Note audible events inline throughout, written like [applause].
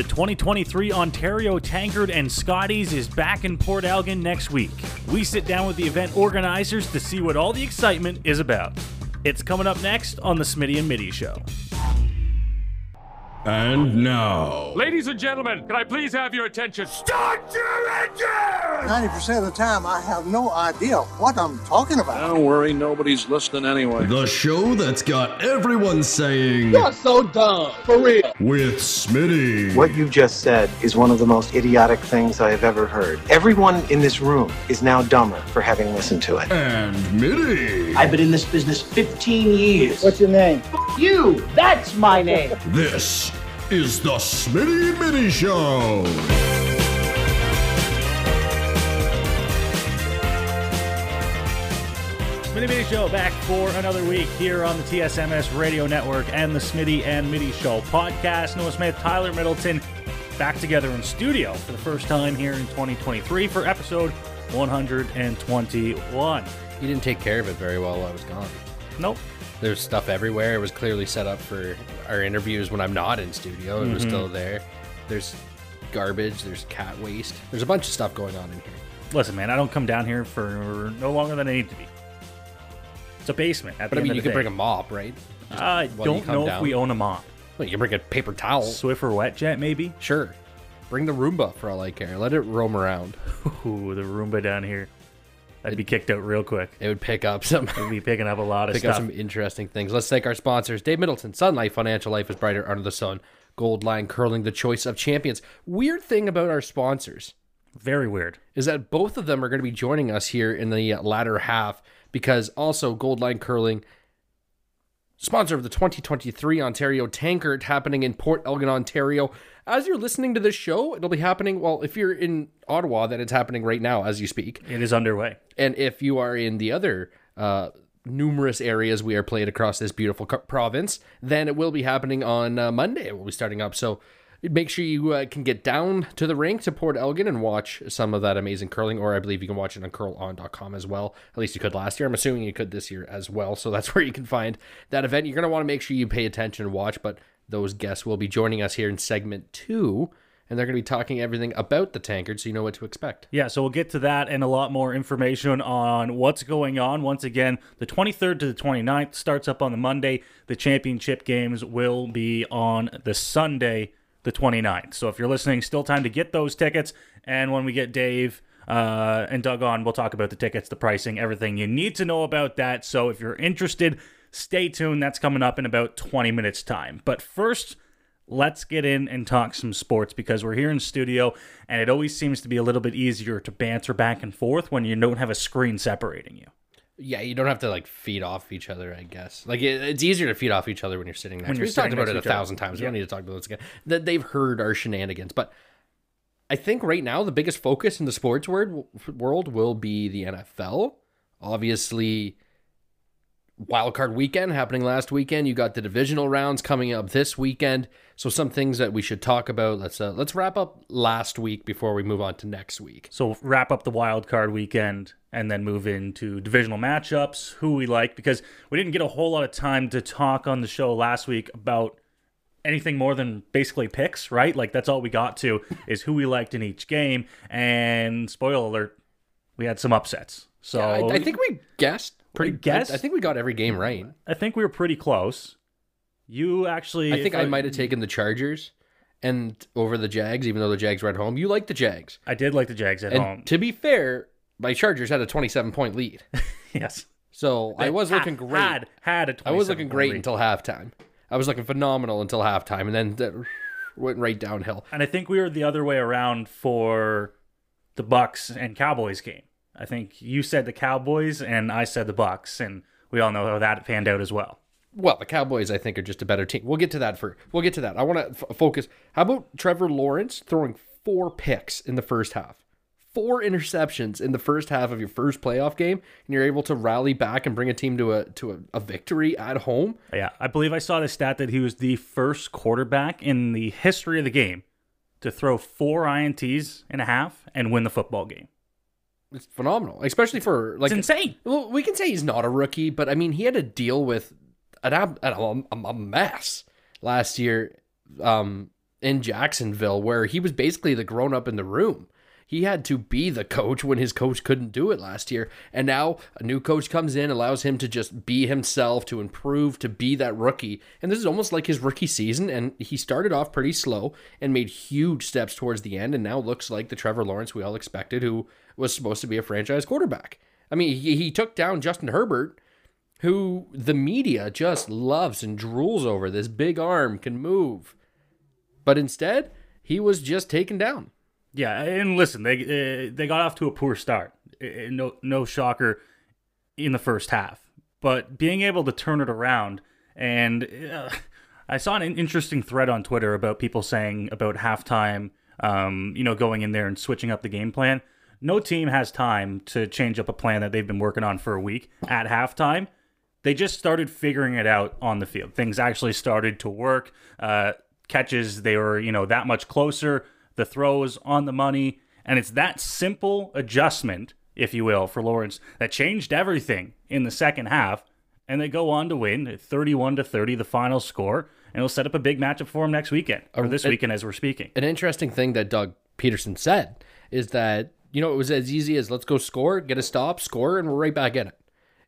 The 2023 Ontario Tankard and Scotties is back in Port Elgin next week. We sit down with the event organizers to see what all the excitement is about. It's coming up next on the Smitty and Mitty Show. And now, Ladies and gentlemen, can I please have your attention? start your engine! 90% of the time, I have no idea what I'm talking about. Don't worry, nobody's listening anyway. The show that's got everyone saying, You're so dumb. For real. With Smitty. What you just said is one of the most idiotic things I have ever heard. Everyone in this room is now dumber for having listened to it. And Mitty. I've been in this business 15 years. What's your name? you? That's my name. This is the Smitty Mitty Show. Smitty Mitty Show back for another week here on the TSMS Radio Network and the Smitty and Mitty Show podcast. Noah Smith, Tyler Middleton back together in studio for the first time here in 2023 for episode 121. You didn't take care of it very well while I was gone. Nope. There's stuff everywhere. It was clearly set up for our interviews when I'm not in studio. It was mm-hmm. still there. There's garbage. There's cat waste. There's a bunch of stuff going on in here. Listen, man, I don't come down here for no longer than I need to be. A basement. At But the I mean, you could bring a mop, right? I don't know if we own a mop. Well, you can bring a paper towel. Swiffer wet jet, maybe. Sure. Bring the Roomba for all I care. Let it roam around. [laughs] Ooh, the Roomba down here. I'd be kicked out real quick. It would pick up some. We'd be picking up a lot of [laughs] Pick up some interesting things. Let's thank our sponsors Dave Middleton, Sun Life Financial Life is Brighter Under the Sun, Gold Line Curling, the choice of champions. Weird thing about our sponsors Very weird. is that both of them are going to be joining us here in the latter half because also Gold Line Curling, sponsor of the 2023 Ontario Tankard happening in Port Elgin, Ontario. As you're listening to this show, it'll be happening. Well, if you're in Ottawa, then it's happening right now as you speak. It is underway. And if you are in the other uh, numerous areas we are played across this beautiful co- province, then it will be happening on uh, Monday. It will be starting up. So make sure you uh, can get down to the rink to Port Elgin and watch some of that amazing curling, or I believe you can watch it on curlon.com as well. At least you could last year. I'm assuming you could this year as well. So [laughs] that's where you can find that event. You're going to want to make sure you pay attention and watch, but those guests will be joining us here in segment two. And they're going to be talking everything about the tankard so you know what to expect. Yeah, so we'll get to that and a lot more information on what's going on. Once again, the 23rd to the 29th starts up on the Monday. The championship games will be on the Sunday, the 29th. So if you're listening, still time to get those tickets. And when we get Dave uh, and Doug on, we'll talk about the tickets, the pricing, everything you need to know about that. So if you're interested, stay tuned. That's coming up in about 20 minutes' time. But first, let's get in and talk some sports because we're here in studio and it always seems to be a little bit easier to banter back and forth when you don't have a screen separating you. Yeah, you don't have to like feed off each other, I guess. Like it, it's easier to feed off each other when you're sitting next. When you're We've talked about it a each other. thousand times. We don't need to talk about this again. That they've heard our shenanigans, but I think right now the biggest focus in the sports word, world will be the NFL. Obviously, wild card weekend happening last weekend. You got the divisional rounds coming up this weekend. So some things that we should talk about. Let's uh, let's wrap up last week before we move on to next week. So wrap up the wild card weekend and then move into divisional matchups, who we like, because we didn't get a whole lot of time to talk on the show last week about anything more than basically picks, right? Like that's all we got to [laughs] is who we liked in each game. And spoiler alert, we had some upsets. So I, I think we guessed pretty. We guessed? I, I think we got every game right. I think we were pretty close. You actually, I think if I might have taken the Chargers and over the Jags, even though the Jags were at home. You liked the Jags. I did like the Jags at And home. to be fair, my Chargers had a 27 point lead. [laughs] yes, So I was looking great. Had had a I was looking great lead. until halftime. I was looking phenomenal until halftime, and then that went right downhill. And I think we were the other way around for the Bucks and Cowboys game. I think you said the Cowboys and I said the Bucks, and we all know how that panned out as well. Well, the Cowboys, I think, are just a better team. We'll get to that for. We'll get to that. I want to f- focus. How about Trevor Lawrence throwing four picks in the first half? Four interceptions in the first half of your first playoff game, and you're able to rally back and bring a team to a to a, a victory at home. Yeah, I believe I saw the stat that he was the first quarterback in the history of the game to throw four INTs in a half and win the football game. It's phenomenal, especially for like It's insane. Well, we can say he's not a rookie, but I mean, he had to deal with an a, a mess last year. Um, in Jacksonville where he was basically the grown up in the room. He had to be the coach when his coach couldn't do it last year. And now a new coach comes in, allows him to just be himself, to improve, to be that rookie. And this is almost like his rookie season. And he started off pretty slow and made huge steps towards the end. And now looks like the Trevor Lawrence we all expected, who was supposed to be a franchise quarterback. I mean, he, he took down Justin Herbert, who the media just loves and drools over. This big arm can move. But instead, he was just taken down. Yeah, and listen, they uh, they got off to a poor start. Uh, no no shocker in the first half, but being able to turn it around and uh, I saw an interesting thread on Twitter about people saying about halftime, um, you know, going in there and switching up the game plan. No team has time to change up a plan that they've been working on for a week at halftime. They just started figuring it out on the field. Things actually started to work. Uh, catches, they were, you know, that much closer the throws on the money. And it's that simple adjustment, if you will, for Lawrence that changed everything in the second half. And they go on to win 31 to 30, the final score. And it'll set up a big matchup for him next weekend, or this weekend as we're speaking. An interesting thing that Doug Pederson said is that, you know, it was as easy as let's go score, get a stop, score, and we're right back in it.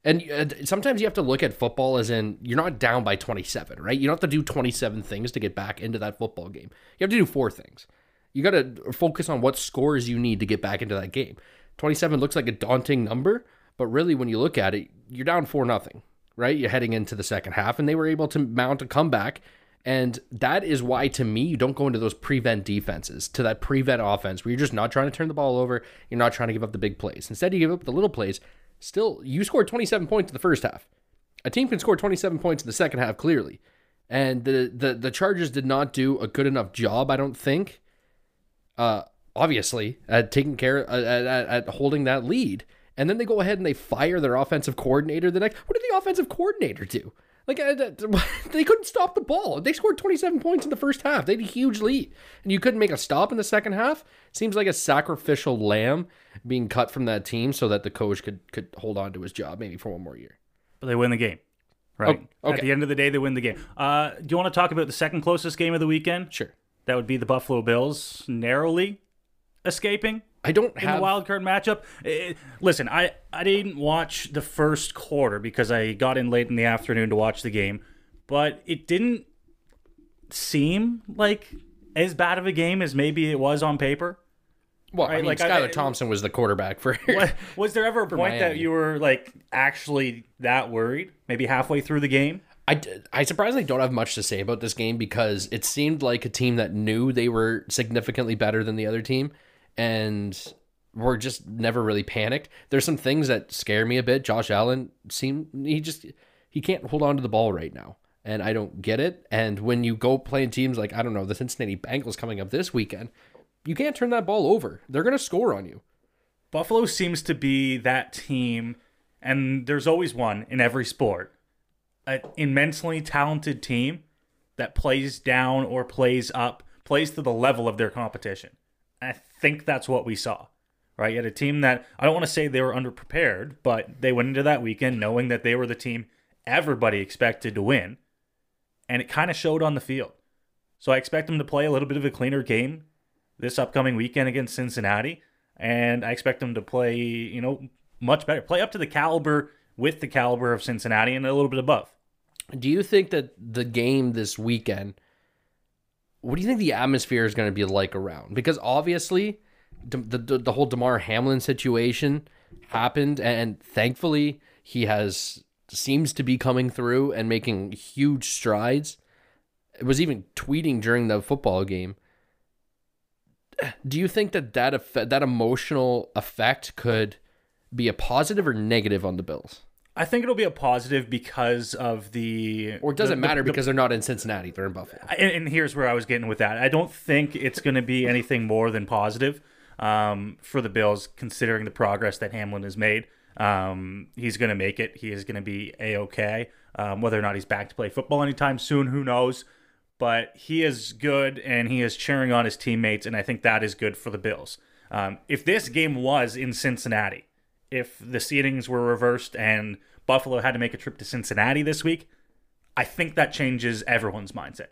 And sometimes you have to look at football as in you're not down by 27, right? You don't have to do 27 things to get back into that football game. You have to do four things. You got to focus on what scores you need to get back into that game. 27 looks like a daunting number, but really when you look at it, you're down 4 nothing, right? You're heading into the second half and they were able to mount a comeback and that is why to me you don't go into those prevent defenses, to that prevent offense where you're just not trying to turn the ball over, you're not trying to give up the big plays. Instead you give up the little plays. Still, you scored 27 points in the first half. A team can score 27 points in the second half clearly. And the the the Chargers did not do a good enough job, I don't think, uh, obviously, at taking care uh, at, at, at holding that lead. And then they go ahead and they fire their offensive coordinator the next. What did the offensive coordinator do? Like uh, [laughs] they couldn't stop the ball. They scored 27 points in the first half. They had a huge lead, and you couldn't make a stop in the second half. Seems like a sacrificial lamb being cut from that team so that the coach could could hold on to his job maybe for one more year. But they win the game, right? Oh, okay. At the end of the day, they win the game. Uh, do you want to talk about the second closest game of the weekend? Sure. That would be the Buffalo Bills narrowly escaping. I don't in have the wild card matchup. It, listen, I I didn't watch the first quarter because I got in late in the afternoon to watch the game, but it didn't seem like as bad of a game as maybe it was on paper. Well, right? I mean, like Skylar I, Thompson was the quarterback for. [laughs] was there ever a point Miami. that you were like actually that worried? Maybe halfway through the game. I, I surprisingly don't have much to say about this game because it seemed like a team that knew they were significantly better than the other team and were just never really panicked. There's some things that scare me a bit. Josh Allen seemed he just he can't hold on to the ball right now. And I don't get it. And when you go playing teams like, I don't know, the Cincinnati Bengals coming up this weekend, you can't turn that ball over. They're going to score on you. Buffalo seems to be that team, and there's always one in every sport an immensely talented team that plays down or plays up, plays to the level of their competition. I think that's what we saw. Right? You had a team that I don't want to say they were underprepared, but they went into that weekend knowing that they were the team everybody expected to win. And it kind of showed on the field. So I expect them to play a little bit of a cleaner game this upcoming weekend against Cincinnati. And I expect them to play, you know, much better. Play up to the caliber with the caliber of Cincinnati and a little bit above. Do you think that the game this weekend, what do you think the atmosphere is going to be like around? Because obviously, the, the, the whole Damar Hamlin situation happened, and thankfully, he has seems to be coming through and making huge strides. It was even tweeting during the football game. Do you think that that effect, that emotional effect could be a positive or negative on the Bills? I think it'll be a positive because of the. Or it does the, matter the, because they're not in Cincinnati? They're in Buffalo. And, and here's where I was getting with that. I don't think it's going to be anything more than positive um, for the Bills, considering the progress that Hamlin has made. Um, he's going to make it. He is going to be a okay. Um, whether or not he's back to play football anytime soon, who knows? But he is good, and he is cheering on his teammates, and I think that is good for the Bills. Um, if this game was in Cincinnati, if the seedings were reversed and Buffalo had to make a trip to Cincinnati this week, I think that changes everyone's mindset.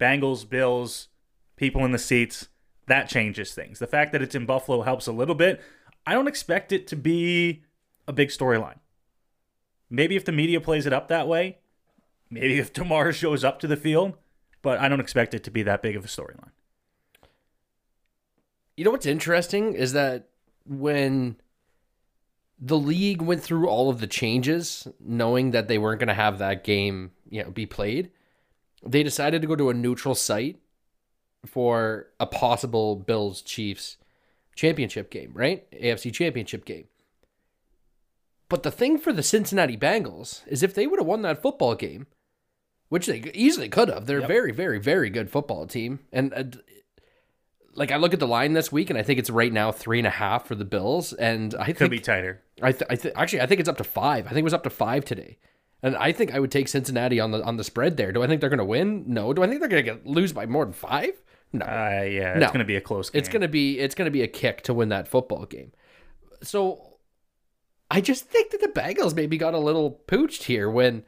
Bengals, Bills, people in the seats, that changes things. The fact that it's in Buffalo helps a little bit. I don't expect it to be a big storyline. Maybe if the media plays it up that way, maybe if Damar [laughs] shows up to the field, but I don't expect it to be that big of a storyline. You know what's interesting is that when the league went through all of the changes, knowing that they weren't going to have that game, you know, be played, they decided to go to a neutral site for a possible Bills Chiefs championship game, right? AFC championship game. But the thing for the Cincinnati Bengals is if they would have won that football game, which they easily could have, they're a very, very, very good football team. And uh, like I look at the line this week, and I think it's right now three and a half for the Bills, and I think it Could be tighter. I, th- I th- actually I think it's up to five. I think it was up to five today, and I think I would take Cincinnati on the on the spread there. Do I think they're going to win? No. Do I think they're going to get lose by more than five? No. Uh, yeah, no. it's going to be a close game. It's gonna be it's gonna be a kick to win that football game. So I just think that the Bengals maybe got a little pooched here when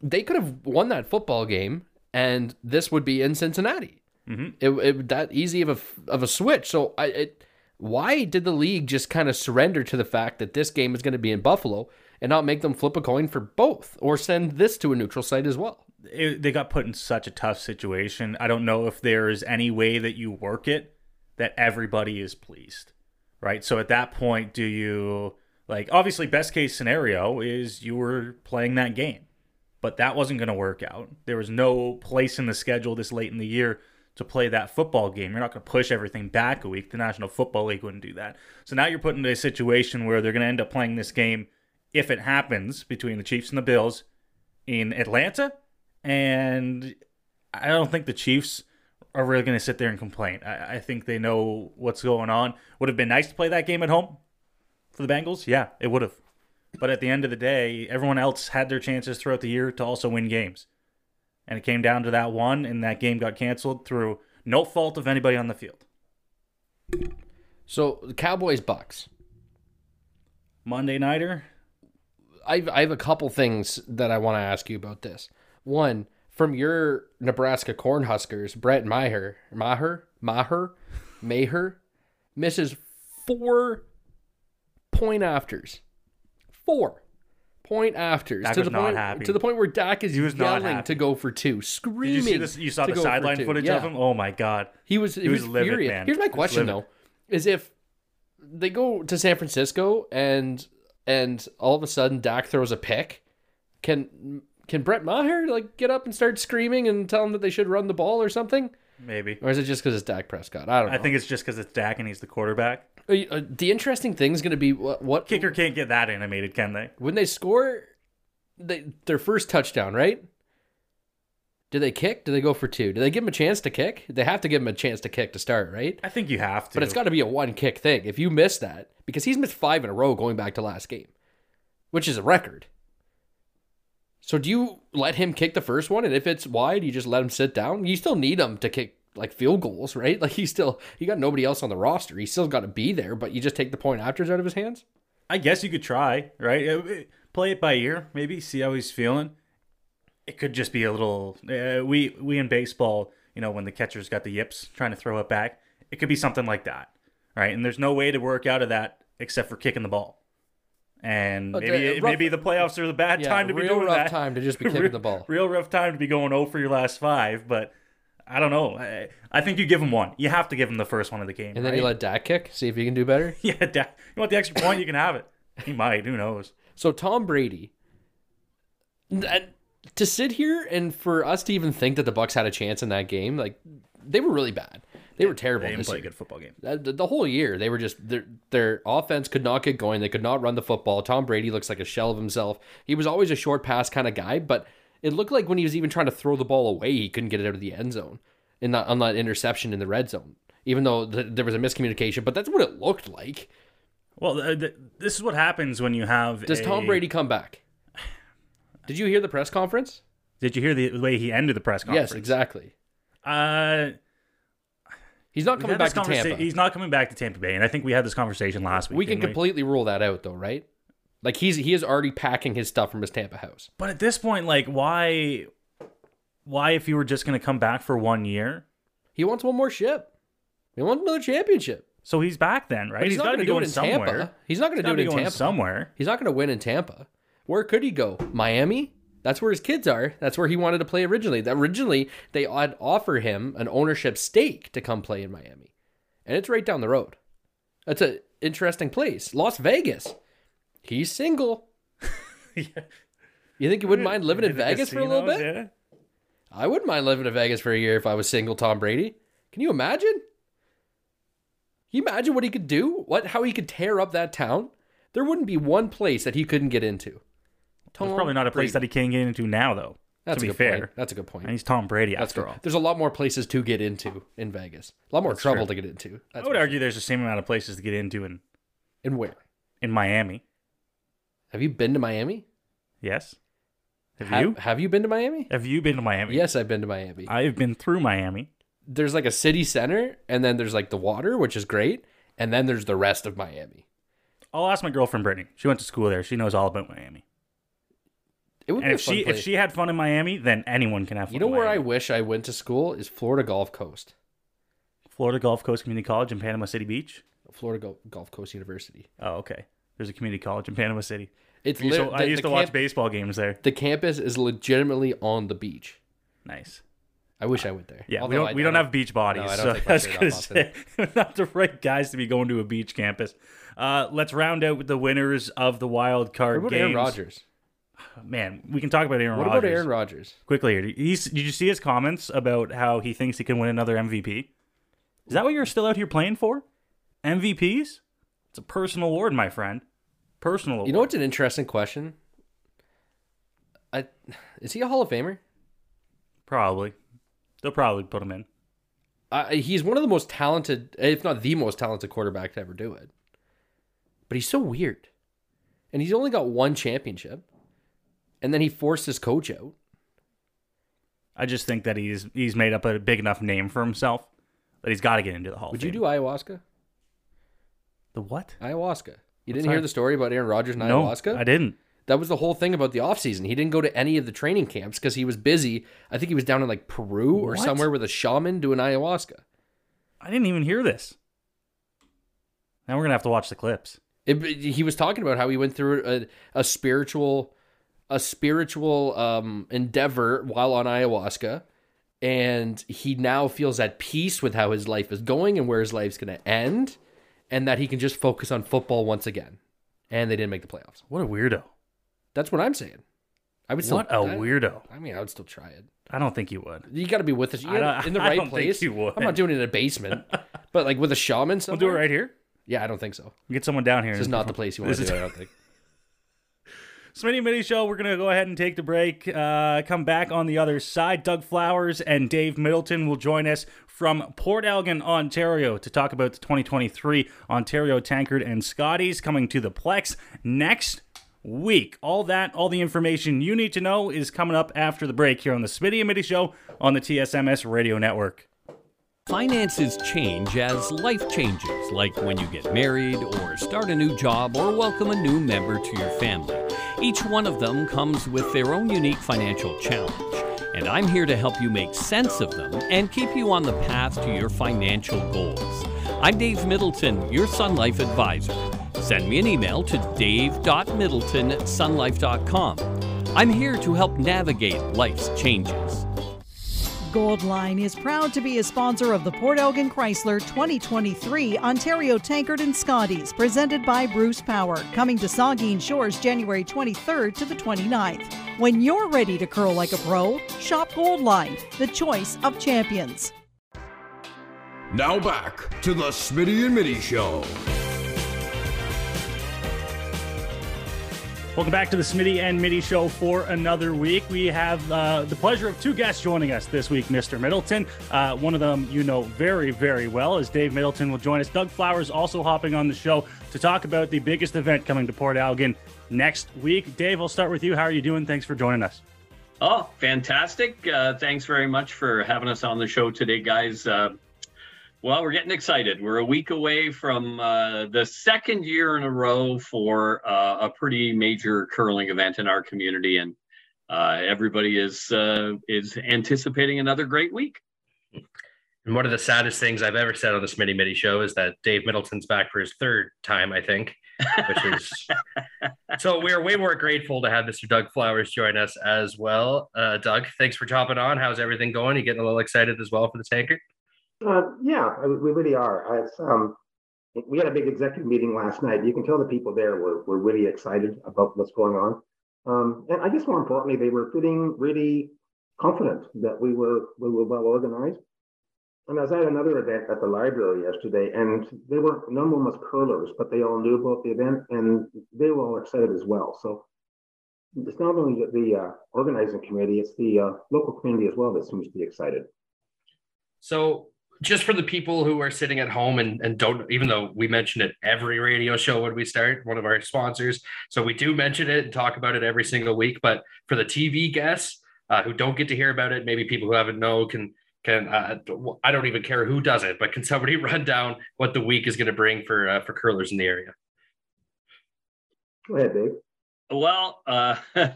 they could have won that football game and this would be in Cincinnati. Mm-hmm. It, it that easy of a of a switch. So I it, why did the league just kind of surrender to the fact that this game is going to be in Buffalo and not make them flip a coin for both or send this to a neutral site as well? it, they got put in such a tough situation. I don't know if there is any way that you work it that everybody is pleased, right? So at that point, do you like obviously best case scenario is you were playing that game, but that wasn't going to work out. There was no place in the schedule this late in the year to play that football game. You're not going to push everything back a week. The National Football League wouldn't do that. So now you're put into a situation where they're going to end up playing this game if it happens between the Chiefs and the Bills in Atlanta and I don't think the Chiefs are really going to sit there and complain. I, I think they know what's going on. Would have been nice to play that game at home for the Bengals. Yeah, it would have. But at the end of the day, everyone else had their chances throughout the year to also win games. And it came down to that one, and that game got canceled through no fault of anybody on the field. So the Cowboys Bucks. Monday Nighter, I've, I have a couple things that I want to ask you about this. One, from your Nebraska Cornhuskers, Brett Maher, Maher, Maher, Maher, misses four point afters. Four point afters Dak to the not point happy. to the point where Dak is He was yelling to go for two, did screaming. you see this? You saw the sideline footage Yeah. of him. Oh my god, He was he, He was, was livid, furious. man. Here's my question though: is if they go to San Francisco and and all of a sudden Dak throws a pick, can can Brett Maher like get up and start screaming and tell them that they should run the ball or something? maybe. Or is it just because it's Dak Prescott? I don't know. I think it's just because it's Dak and he's the quarterback. Uh, the interesting thing is going to be what, what Kicker can't get that animated, can they? when they score they, their first touchdown, right? Do they kick? Do they go for two? Do they give him a chance to kick? They have to give him a chance to kick to start, right? I think you have to. But it's got to be a one kick thing. If you miss that, because he's missed five in a row going back to last game, which is a record. So do you let him kick the first one, and if it's wide, you just let him sit down? You still need him to kick like field goals, right? [laughs] Like he's still he got nobody else on the roster. He's still got to be there, but you just take the point afters out of his hands. I guess you could try, right? Play it by ear, maybe see how he's feeling. It could just be a little. Uh, we we in baseball, you know, when the catcher's got the yips trying to throw it back, it could be something like that, right? And there's no way to work out of that except for kicking the ball. And But, maybe uh, rough- maybe the playoffs are the bad Yeah, time to be doing that. real rough time to just be [laughs] kicking the ball. Real rough time to be going 0 for your last five, but I don't know. I, I think you give him one. You have to give him the first one of the game. And then right? you let Dak kick, see if he can do better. [laughs] Yeah, Dak- you want the extra point? You can have it. He might. Who knows? So Tom Brady, to sit here and for us to even think that the Bucks had a chance in that game, like they were really bad. They were terrible. They didn't play a good football game. The, the whole year, they were just their their offense could not get going. They could not run the football. Tom Brady looks like a shell of himself. He was always a short pass kind of guy, but it looked like when he was even trying to throw the ball away, he couldn't get it out of the end zone in that on that interception in the red zone. Even though th- there was a miscommunication, but that's what it looked like. Well, uh, th- this is what happens when you have. Does a- Tom Brady come back? Did you hear the press conference? Did you hear the way he ended the press conference? Yes, exactly. Uh, He's not coming back this to Tampa. He's not coming back to Tampa Bay, and I think we had this conversation last week. we can completely rule that out, though, right? Like he's he is already packing his stuff from his Tampa house. But at this point, like, why? Why, if you were just going to come back for one year? He wants one more ship. He wants another championship. So he's back then, right? But he's, not to going be to do going it in somewhere. Tampa. He's not going He's to do it in Tampa. somewhere. He's not going to win in Tampa. Where could he go? Miami? That's where his kids are. That's where he wanted to play originally. Originally, they would offer him an ownership stake to come play in Miami. And it's right down the road. That's an interesting place. Las Vegas. He's single. [laughs] yeah. You think you wouldn't mind living in The Vegas for a little bit? yeah. I wouldn't mind living in Vegas for a year if I was single Tom Brady. Can you imagine? Can you imagine what he could do? What how he could tear up that town? There wouldn't be one place that he couldn't get into. It's probably not a place that he can't get into now, though. That's to be fair, point. That's a good point. and he's Tom Brady That's after good. all. There's a lot more places to get into in Vegas. A lot more trouble to get into. I would argue there's the same amount of places to get into in sure. And where? in Miami. Have you been to Miami? Yes. Have Have you? Have you been to Miami? Have you been to Miami? Yes, I've been to Miami. I've been through Miami. there's like a city center, and then there's like the water, which is great, and then there's the rest of Miami. I'll ask my girlfriend Brittany. She went to school there. She knows all about Miami. It would And be if fun she place. if she had fun in Miami, then anyone can have fun. you know where I wish I went to school is Florida Gulf Coast, Florida Gulf Coast Community College in Panama City Beach. Florida Gulf Coast University. Oh, okay. There's a community college in Panama City. It's I used to, I the- used the to watch camp- baseball games there. The campus is legitimately on the beach. Nice. I wish I went there. Yeah, we don't I- we I don't have beach bodies, No, I don't so [laughs] I was gonna say [laughs] not the right guys to be going to a beach campus. Uh, let's round out with the winners of the wild card What about games. Aaron Rodgers? [sighs] Man, we can talk about Aaron What Rodgers about Aaron Rodgers? quickly here. He's, did you see his comments about how he thinks he can win another MVP? Is that what you're still out here playing for? MVPs? It's a personal award, my friend. Personal award. You know what's an interesting question? I is he a Hall of Famer? Probably. They'll probably put him in. Uh, he's one of the most talented, if not the most talented quarterback to ever do it. But he's so weird. And he's only got one championship. And then he forced his coach out. I just think that he's he's made up a big enough name for himself that he's got to get into the Hall Would you do ayahuasca? The what? Ayahuasca. You didn't hear the story about Aaron Rodgers and No, ayahuasca? I didn't. That was the whole thing about the offseason. He didn't go to any of the training camps because he was busy. I think he was down in like Peru or What? somewhere with a shaman doing ayahuasca. I didn't even hear this. Now we're gonna have to watch the clips. It, he was talking about how he went through a, a spiritual a spiritual um, endeavor while on ayahuasca and he now feels at peace with how his life is going and where his life's going to end and that he can just focus on football once again and they didn't make the playoffs What a weirdo! that's what i'm saying i would still What a I- weirdo! i mean i would still try it I don't think you would. you got to be with us you gotta- in the [laughs] right place you would. i'm not doing it in a basement but like with a shaman [laughs] We'll do it right here. yeah i don't think so Get someone down here. this is not the place you want to do it i don't think Smitty Mitty Show. We're gonna go ahead and take the break. Uh, come back on the other side. Doug Flowers and Dave Middleton will join us from Port Elgin, Ontario, to talk about the 2023 Ontario Tankard and Scotties coming to the Plex next week. All that, all the information you need to know is coming up after the break here on the Smitty and Mitty Show on the TSMS Radio Network. Finances change as life changes, like when you get married, or start a new job, or welcome a new member to your family. Each one of them comes with their own unique financial challenge, and I'm here to help you make sense of them and keep you on the path to your financial goals. I'm Dave Middleton, your Sun Life advisor. Send me an email to dave.middleton at sunlife.com. I'm here to help navigate life's changes. Goldline is proud to be a sponsor of the Port Elgin Chrysler 2023 Ontario Tankard and Scotties, presented by Bruce Power, coming to Saugeen Shores January 23rd to the 29th. When you're ready to curl like a pro, shop Goldline, the choice of champions. Now back to the Smitty and Mitty Show. Welcome back to the Smitty and Mitty Show for another week. We have uh, the pleasure of two guests joining us this week, Mr. Middleton. Uh, one of them you know very, very well, as Dave Middleton will join us. Doug Flowers also hopping on the show to talk about the biggest event coming to Port Elgin next week. Dave, I'll start with you. How are you doing? Thanks for joining us. Oh, fantastic. Uh, thanks very much for having us on the show today, guys. Well, we're getting excited. We're a week away from uh, the second year in a row for uh, a pretty major curling event in our community, and uh, everybody is uh, is anticipating another great week. And one of the saddest things I've ever said on the Smitty Mitty show is that Dave Middleton's back for his third time, I think, which is [laughs] so we're way more grateful to have Mr. Doug Flowers join us as well. Uh, Doug, thanks for chopping on. How's everything going? You getting a little excited as well for the Tankard? Uh, yeah, we really are. It's, um, we had a big executive meeting last night. You can tell the people there were, were really excited about what's going on. Um, and I guess more importantly, they were feeling really confident that we were we were well organized. And I was at another event at the library yesterday, and they were none of them was curlers, but they all knew about the event, and they were all excited as well. So it's not only the, the uh, organizing committee; it's the uh, local community as well that seems to be excited. So just for the people who are sitting at home and, and don't even though we mention it every radio show when we start one of our sponsors so we do mention it and talk about it every single week but for the tv guests uh, who don't get to hear about it maybe people who haven't know can can uh, I don't even care who does it, but can somebody [laughs] run down what the week is going to bring for uh, for curlers in the area? Go ahead, Dave. Well, uh, [laughs]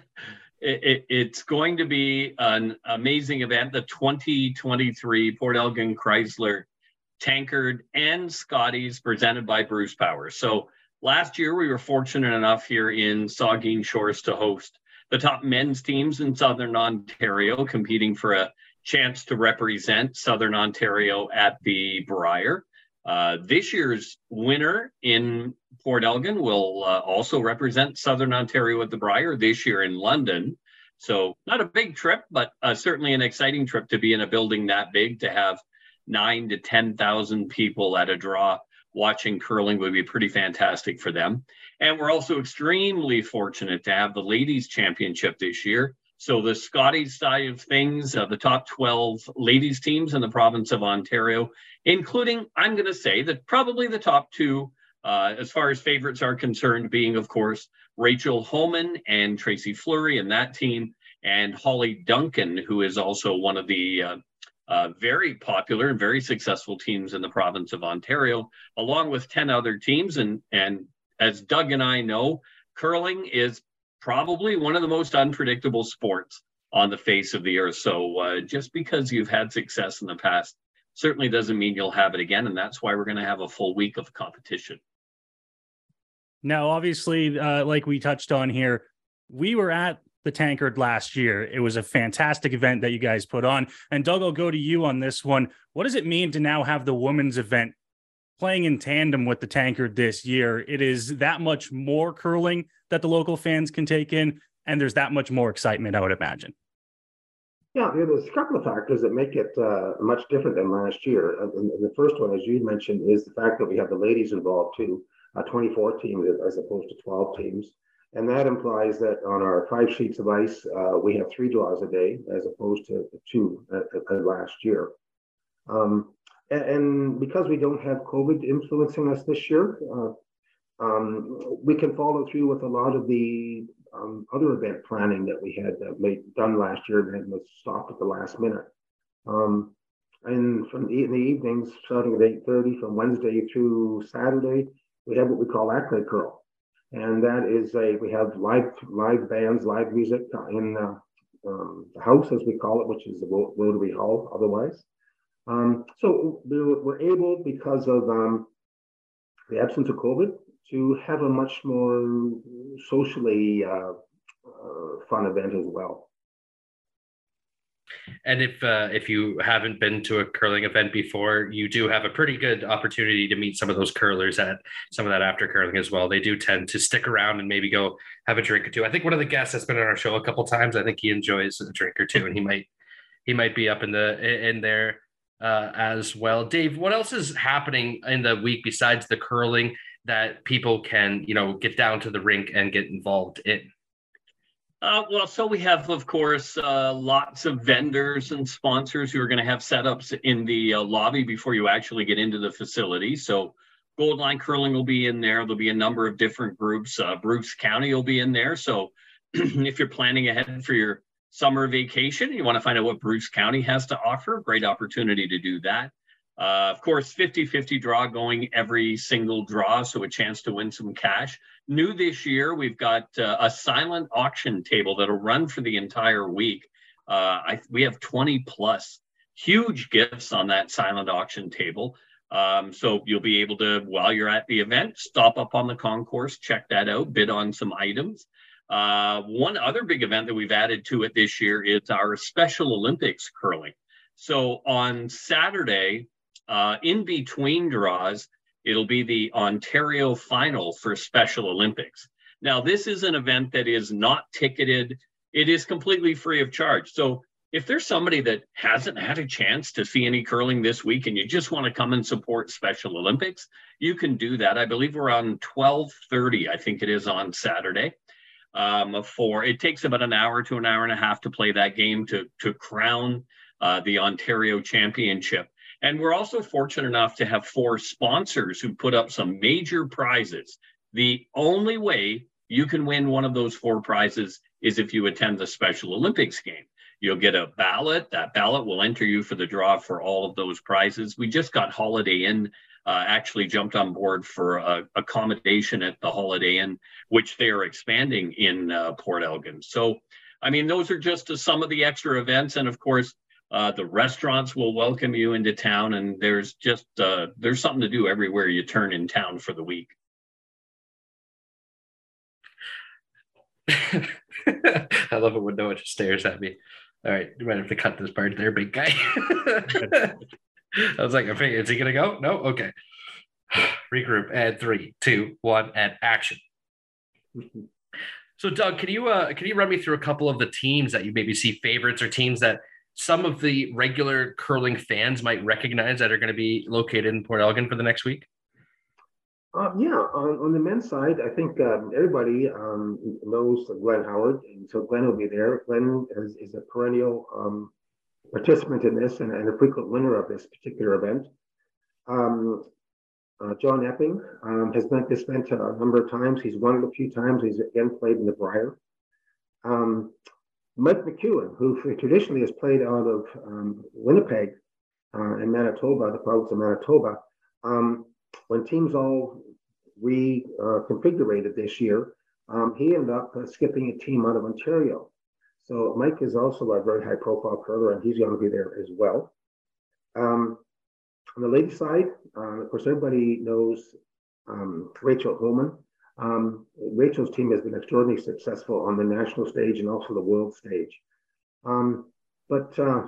it, it, it's going to be an amazing event. The 2023 Port Elgin Chrysler Tankard and Scotties presented by Bruce Power. So last year we were fortunate enough here in Saugeen Shores to host the top men's teams in Southern Ontario competing for a chance to represent Southern Ontario at the Brier. Uh, this year's winner in Port Elgin will uh, also represent Southern Ontario at the Brier this year in London. So, not a big trip, but uh, certainly an exciting trip to be in a building that big to have nine to 10,000 people at a draw watching curling would be pretty fantastic for them. And we're also extremely fortunate to have the ladies championship this year. So the Scotties side of things, uh, the top 12 ladies teams in the province of Ontario, including, I'm going to say that probably the top two, uh, as far as favorites are concerned, being, of course, Rachel Homan and Tracy Fleury and that team, and Hollie Duncan, who is also one of the uh, uh, very popular and very successful teams in the province of Ontario, along with 10 other teams. And, and as Doug and I know, curling is probably one of the most unpredictable sports on the face of the earth. So uh, just because you've had success in the past certainly doesn't mean you'll have it again. And that's why we're going to have a full week of competition. Now, obviously, uh, like we touched on here, we were at the Tankard last year. It was a fantastic event that you guys put on. And Doug, I'll go to you on this one. What does it mean to now have the women's event playing in tandem with the Tankard this year? It is that much more curling that the local fans can take in, and there's that much more excitement, I would imagine. Yeah, there's a couple of factors that make it uh, much different than last year. Uh, and the first one, as you mentioned, is the fact that we have the ladies involved too, uh, 24 teams as opposed to 12 teams. And that implies that on our five sheets of ice, uh, we have three draws a day as opposed to two last year. Um, and, and, because we don't have COVID influencing us this year, uh, um, we can follow through with a lot of the um, other event planning that we had uh, made, done last year and was stopped at the last minute. Um, and from the, in the evenings, starting at 8.30 from Wednesday through Saturday, we have what we call Accolade Curl. And that is a, we have live live bands, live music in um, the house, as we call it, which is the Rotary Hall otherwise. Um, so we were, able, because of um, the absence of COVID, to have a much more socially uh, uh, fun event as well. And if uh, if you haven't been to a curling event before, you do have a pretty good opportunity to meet some of those curlers at some of that after curling as well. They do tend to stick around and maybe go have a drink or two. I think one of the guests has been on our show a couple times. I think he enjoys a drink or two, and he might he might be up in the in there uh, as well. Dave, what else is happening in the week besides the curling? That people can, you know, get down to the rink and get involved in? Uh, well, so we have, of course, uh, lots of vendors and sponsors who are going to have setups in the uh, lobby before you actually get into the facility. So, Gold Line Curling will be in there. There'll be a number of different groups. Uh, Bruce County will be in there. So, [clears throat] if you're planning ahead for your summer vacation, you want to find out what Bruce County has to offer, great opportunity to do that. Uh, of course, 50 50 draw going every single draw, so a chance to win some cash. New this year, we've got uh, a silent auction table that'll run for the entire week. Uh, I, we have 20 plus huge gifts on that silent auction table. Um, so you'll be able to, while you're at the event, stop up on the concourse, check that out, bid on some items. Uh, one other big event that we've added to it this year is our Special Olympics curling. So on Saturday, uh, in between draws, it'll be the Ontario final for Special Olympics. Now, this is an event that is not ticketed. It is completely free of charge. So if there's somebody that hasn't had a chance to see any curling this week and you just want to come and support Special Olympics, you can do that. I believe we're on 12:30, I think it is on Saturday. Um, for it takes about an hour to an hour and a half to play that game to to crown uh, the Ontario Championship. And we're also fortunate enough to have four sponsors who put up some major prizes. The only way you can win one of those four prizes is if you attend the Special Olympics game. You'll get a ballot. That ballot will enter you for the draw for all of those prizes. We just got Holiday Inn uh, actually jumped on board for uh, accommodation at the Holiday Inn, which they are expanding in uh, Port Elgin. So, I mean, those are just some of the extra events, and of course, uh, the restaurants will welcome you into town, and there's just uh, there's something to do everywhere you turn in town for the week. [laughs] I love it when Noah just stares at me. All right, you might have to cut this part there, big guy. [laughs] I was like, okay, is he gonna go? No, okay. [sighs] Regroup and three, two, one, and action. So, Doug, can you uh, can you run me through a couple of the teams that you maybe see favorites or teams that some of the regular curling fans might recognize that are going to be located in Port Elgin for the next week? Uh, yeah, on, on the men's side, I think um, everybody um, knows Glenn Howard, and so Glenn will be there. Glenn is, is a perennial um, participant in this and, and, a frequent winner of this particular event. Um, uh, John Epping um, has been this event a number of times. He's won it a few times. He's again played in the Brier. Um, Mike McEwen, who traditionally has played out of Winnipeg uh, in Manitoba, the province of Manitoba, when teams all reconfigured uh, this year, um, he ended up uh, skipping a team out of Ontario. So Mike is also a very high profile curler, and he's going to be there as well. Um, on the ladies' side, uh, of course, everybody knows um, Rachel Homan. Um, Rachel's team has been extraordinarily successful on the national stage and also the world stage. Um, but uh,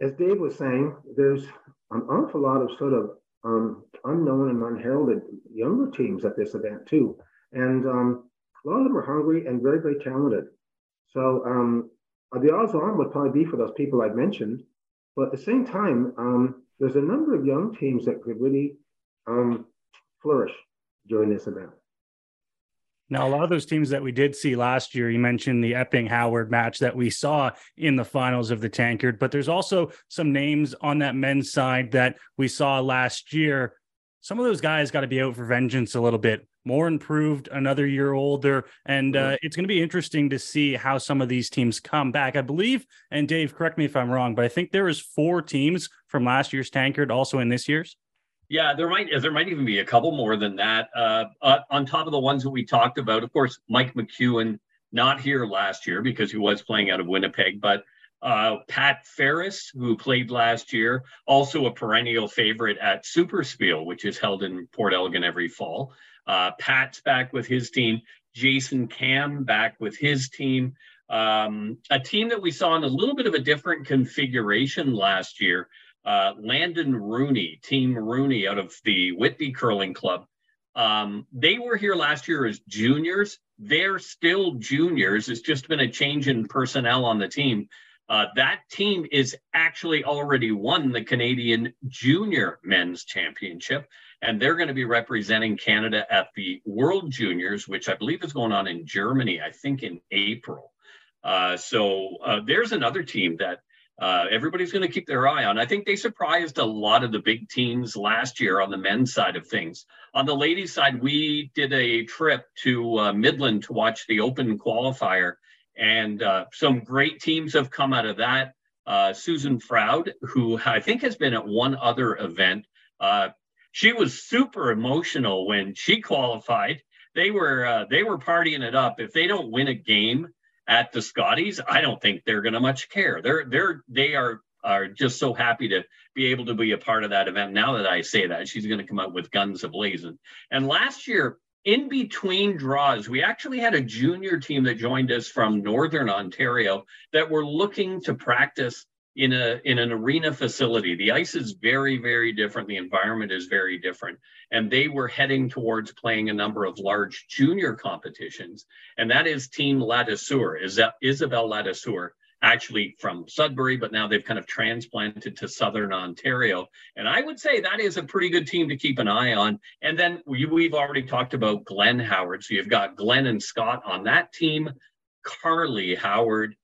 as Dave was saying, there's an awful lot of sort of um, unknown and unheralded younger teams at this event too. And um, a lot of them are hungry and very, very talented. So um, the odds on would probably be for those people I've mentioned. But at the same time, um, there's a number of young teams that could really flourish during this event. Now, a lot of those teams that we did see last year, you mentioned the Epping Howard match that we saw in the finals of the Tankard, but there's also some names on that men's side that we saw last year. Some of those guys got to be out for vengeance a little bit, more improved, another year older. And uh, it's going to be interesting to see how some of these teams come back. I believe, and Dave, correct me if I'm wrong, but I think there is four teams from last year's Tankard also in this year's. Yeah, there might there might even be a couple more than that. Uh, uh, on top of the ones that we talked about, of course, Mike McEwen not here last year because he was playing out of Winnipeg, but uh, Pat Ferris, who played last year, also a perennial favorite at Superspiel, which is held in Port Elgin every fall. Uh, Pat's back with his team. Jason Camm back with his team. Um, a team that we saw in a little bit of a different configuration last year uh, Landan Rooney, Team Rooney out of the Whitby Curling Club. Um, they were here last year as juniors. They're still juniors. It's just been a change in personnel on the team. Uh, that team is actually already won the Canadian Junior Men's Championship, and they're going to be representing Canada at the World Juniors, which I believe is going on in Germany, I think in April. Uh, so uh, there's another team that uh, everybody's going to keep their eye on. I think they surprised a lot of the big teams last year on the men's side of things. On the ladies' side, we did a trip to uh, Midland to watch the Open qualifier, and uh, some great teams have come out of that. Uh, Susan Froud, who [laughs] I think has been at one other event, uh, she was super emotional when she qualified. They were uh, they were partying it up. If they don't win a game, at the Scotties, I don't think they're going to much care. They're they're they are are just so happy to be able to be a part of that event. Now that I say that, she's going to come out with guns ablazing. And last year, in between draws, we actually had a junior team that joined us from Northern Ontario that were looking to practice in a in an arena facility. The ice is very very different. The environment is very different, and they were heading towards playing a number of large junior competitions. And that is Team Ladouceur, is that Isabel Ladouceur, actually from Sudbury, but now they've kind of transplanted to Southern Ontario. And I would say that is a pretty good team to keep an eye on. And then we, we've already talked about Glenn Howard. So you've got Glenn and Scott on that team. Carly Howard,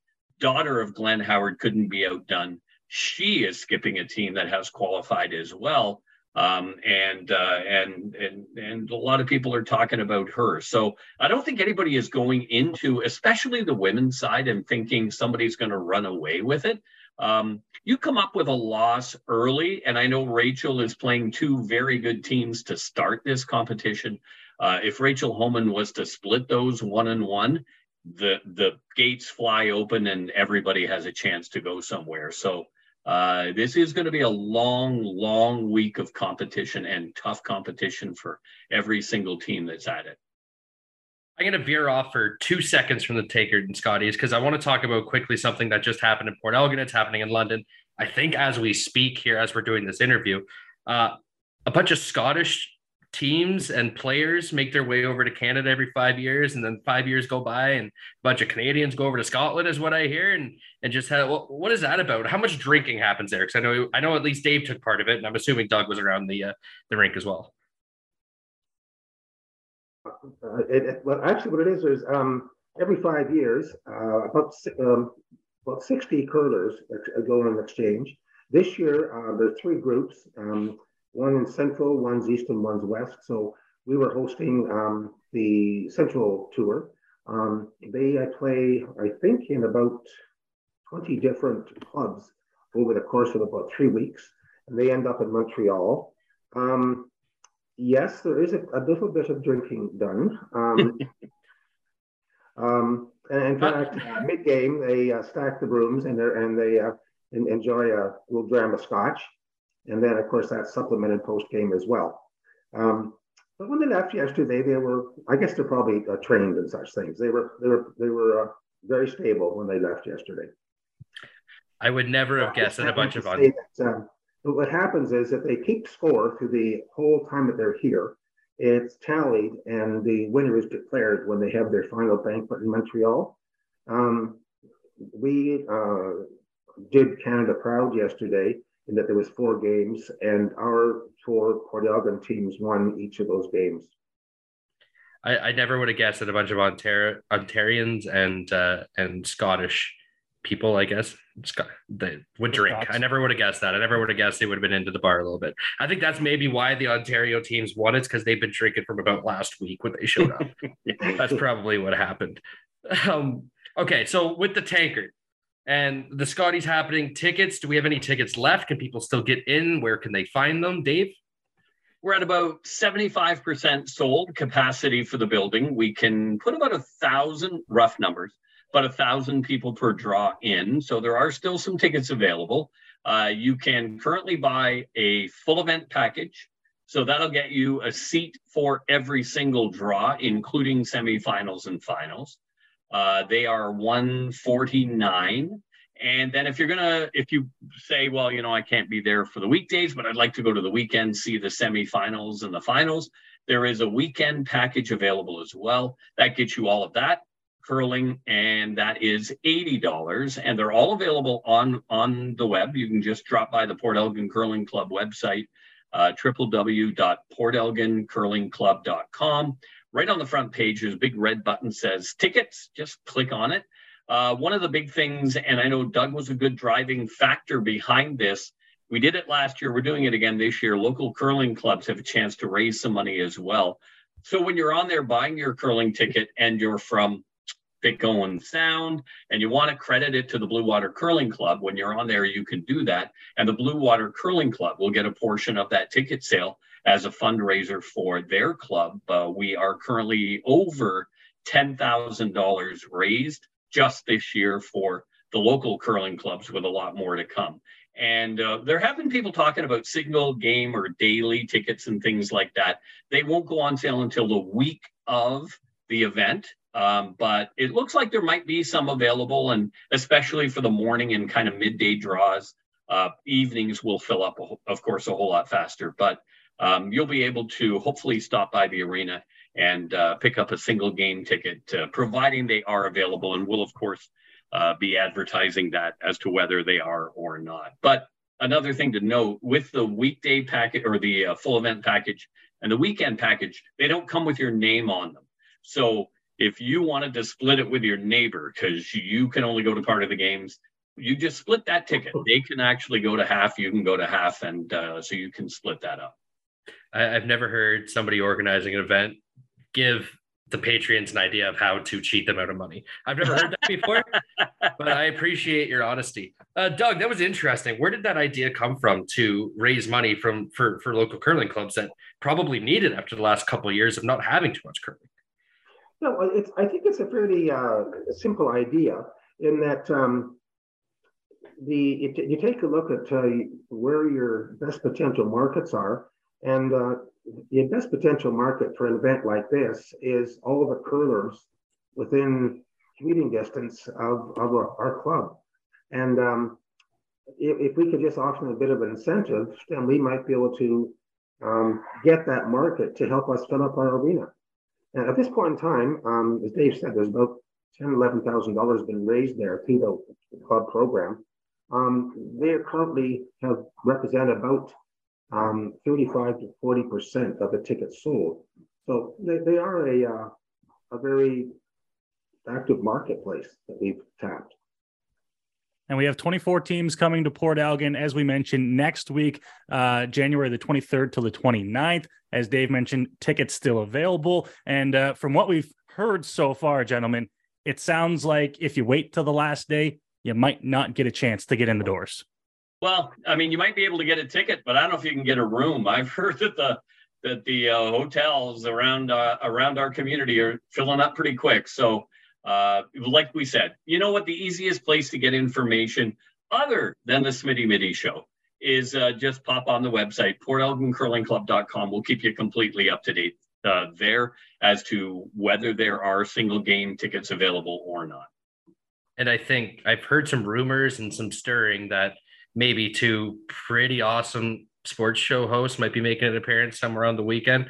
daughter of Glenn Howard, couldn't be outdone. She is skipping a team that has qualified as well. Um, and uh, and and and a lot of people are talking about her. So I don't think anybody is going into, especially the women's side, and thinking somebody's going to run away with it. Um, you come up with a loss early, and I know Rachel is playing two very good teams to start this competition. Uh, if Rachel Homan was to split those one and one, the the gates fly open and everybody has a chance to go somewhere. So uh, this is going to be a long, long week of competition and tough competition for every single team that's at it. I'm going to veer off for two seconds from the Tankard and Scotties because I want to talk about quickly something that just happened in Port Elgin. It's happening in London. I think as we speak here, as we're doing this interview, uh, a bunch of Scottish teams and players make their way over to Canada every five years, and then five years go by, and a bunch of Canadians go over to Scotland, is what I hear, and and just have, what, what is that about? How much drinking happens there? Because I know I know at least Dave took part of it, and I'm assuming Doug was around the uh, the rink as well. Uh, it, it, well, actually, what it is is um, every five years, uh, about um, about sixty curlers go on exchange. This year, uh, there's three groups. Um, one in Central, one's East, and one's West. So we were hosting um, the Central tour. Um, they I play, I think, in about 20 different clubs over the course of about three weeks, and they end up in Montreal. Um, yes, there is a, a, little bit of drinking done. Um, [laughs] um, and in fact, uh, mid game, they uh, stack the rooms and, and they uh, enjoy a little dram of scotch. And then, of course, that's supplemented post game as well. Um, but when they left yesterday, they were, I guess they're probably uh, trained in such things. They were, they were, they were uh, very stable when they left yesterday. I would never have guessed that a bunch of. That, um, but what happens is that they keep score through the whole time that they're here. It's tallied, and the winner is declared when they have their final banquet in Montreal. Um, we uh, did Canada proud yesterday in that there was four games, and our four Port Elgin teams won each of those games. I, I never would have guessed that a bunch of Ontar- Ontarians and uh, and Scottish people, I guess, Scott, they would drink. I never would have guessed that. I never would have guessed they would have been into the bar a little bit. I think that's maybe why the Ontario teams won. It's because they've been drinking from about last week when they showed up. [laughs] that's probably what happened. Um, okay, so with the tankard, and the Scotties happening tickets. Do we have any tickets left? Can people still get in? Where can they find them, Dave? We're at about 75% sold capacity for the building. We can put about a thousand rough numbers, but a thousand people per draw in. So there are still some tickets available. Uh, you can currently buy a full event package. So that'll get you a seat for every single draw, including semifinals and finals. Uh, they are 149. And then if you're gonna, if you say, well, you know, I can't be there for the weekdays, but I'd like to go to the weekend, see the semifinals and the finals, there is a weekend package available as well. That gets you all of that curling, and that is $80. And they're all available on on the web. You can just drop by the Port Elgin Curling Club website, uh, www.portelgincurlingclub.com right on the front page, there's a big red button says tickets. Just click on it. Uh, one of the big things, and I know Doug was a good driving factor behind this. We did it last year. We're doing it again this year. Local curling clubs have a chance to raise some money as well. So when you're on there buying your curling ticket and you're from Owen Sound and you want to credit it to the Blue Water Curling Club, when you're on there, you can do that. And the Blue Water Curling Club will get a portion of that ticket sale as a fundraiser for their club. Uh, we are currently over $10,000 raised just this year for the local curling clubs with a lot more to come. And uh, there have been people talking about single game or daily tickets and things like that. They won't go on sale until the week of the event. Um, but it looks like there might be some available, and especially for the morning and kind of midday draws, uh, evenings will fill up, of course, a whole lot faster. But um, you'll be able to hopefully stop by the arena and uh, pick up a single game ticket, uh, providing they are available. And we'll, of course, uh, be advertising that as to whether they are or not. But another thing to note with the weekday package or the uh, full event package and the weekend package, they don't come with your name on them. So if you wanted to split it with your neighbor because you can only go to part of the games, you just split that ticket. [laughs] They can actually go to half, you can go to half, and uh, so you can split that up. I, have never heard somebody organizing an event give the patrons an idea of how to cheat them out of money. I've never heard that [laughs] before, but I appreciate your honesty. Uh, Doug, that was interesting. Where did that idea come from to raise money from for for local curling clubs that probably need it after the last couple of years of not having too much curling? No, it's, I think it's a fairly uh, simple idea in that um, the it, you take a look at uh, where your best potential markets are, and uh, the best potential market for an event like this is all of the curlers within commuting distance of, of our, club. And um, if, if, we could just offer a bit of an incentive, then we might be able to um, get that market to help us fill up our arena. And at this point in time, um, as Dave said, there's about ten, eleven thousand dollars been raised there through the club program. Um, they currently have represented about um, 35 to 40 percent of the tickets sold. So they, they are a uh, a very active marketplace that we've tapped. And we have 24 teams coming to Port Elgin, as we mentioned, next week, uh, January the 23rd to the 29th. As Dave mentioned, tickets still available. And uh, from what we've heard so far, gentlemen, it sounds like if you wait till the last day, you might not get a chance to get in the doors. Well, I mean, you might be able to get a ticket, but I don't know if you can get a room. [laughs] I've heard that the that the uh, hotels around uh, around our community are filling up pretty quick. So uh, like we said, you know what? The easiest place to get information other than the Smitty Mitty show is uh, just pop on the website, portelgincurlingclub.com. We'll keep you completely up to date uh, there as to whether there are single game tickets available or not. And I think I've heard some rumors and some stirring that maybe two pretty awesome sports show hosts might be making an appearance somewhere on the weekend.